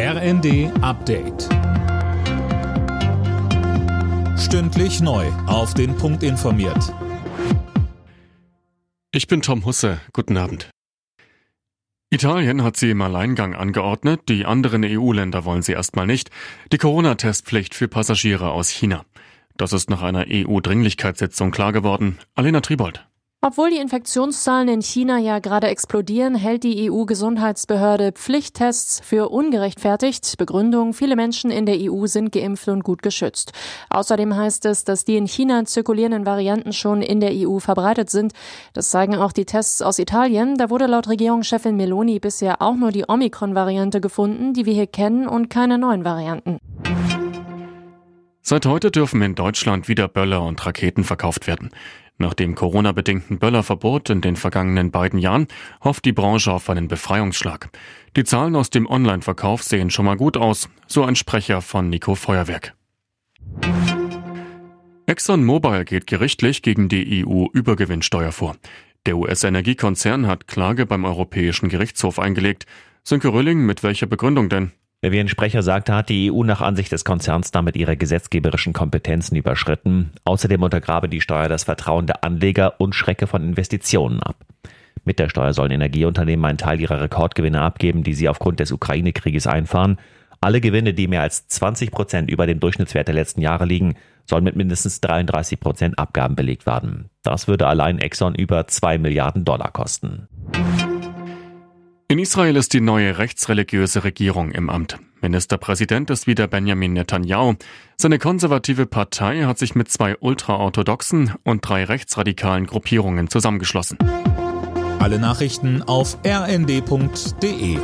RND Update. Stündlich neu. Auf den Punkt informiert. Ich bin Tom Husse. Guten Abend. Italien hat sie im Alleingang angeordnet, die anderen EU-Länder wollen sie erstmal nicht. Die Corona-Testpflicht für Passagiere aus China. Das ist nach einer EU-Dringlichkeitssitzung klar geworden. Alena Tribold. Obwohl die Infektionszahlen in China ja gerade explodieren, hält die EU-Gesundheitsbehörde Pflichttests für ungerechtfertigt. Begründung, viele Menschen in der EU sind geimpft und gut geschützt. Außerdem heißt es, dass die in China zirkulierenden Varianten schon in der EU verbreitet sind. Das zeigen auch die Tests aus Italien. Da wurde laut Regierungschefin Meloni bisher auch nur die Omikron-Variante gefunden, die wir hier kennen, und keine neuen Varianten. Seit heute dürfen in Deutschland wieder Böller und Raketen verkauft werden. Nach dem Corona-bedingten Böllerverbot in den vergangenen beiden Jahren hofft die Branche auf einen Befreiungsschlag. Die Zahlen aus dem Online-Verkauf sehen schon mal gut aus, so ein Sprecher von Nico Feuerwerk. ExxonMobil geht gerichtlich gegen die EU-Übergewinnsteuer vor. Der US-Energiekonzern hat Klage beim Europäischen Gerichtshof eingelegt. Sönke Rölling, mit welcher Begründung denn? Wie ein Sprecher sagte, hat die EU nach Ansicht des Konzerns damit ihre gesetzgeberischen Kompetenzen überschritten. Außerdem untergrabe die Steuer das Vertrauen der Anleger und schrecke von Investitionen ab. Mit der Steuer sollen Energieunternehmen einen Teil ihrer Rekordgewinne abgeben, die sie aufgrund des Ukraine-Krieges einfahren. Alle Gewinne, die mehr als 20 Prozent über dem Durchschnittswert der letzten Jahre liegen, sollen mit mindestens 33 Prozent Abgaben belegt werden. Das würde allein Exxon über 2 Milliarden Dollar kosten. In Israel ist die neue rechtsreligiöse Regierung im Amt. Ministerpräsident ist wieder Benjamin Netanyahu. Seine konservative Partei hat sich mit zwei ultraorthodoxen und drei rechtsradikalen Gruppierungen zusammengeschlossen. Alle Nachrichten auf rnd.de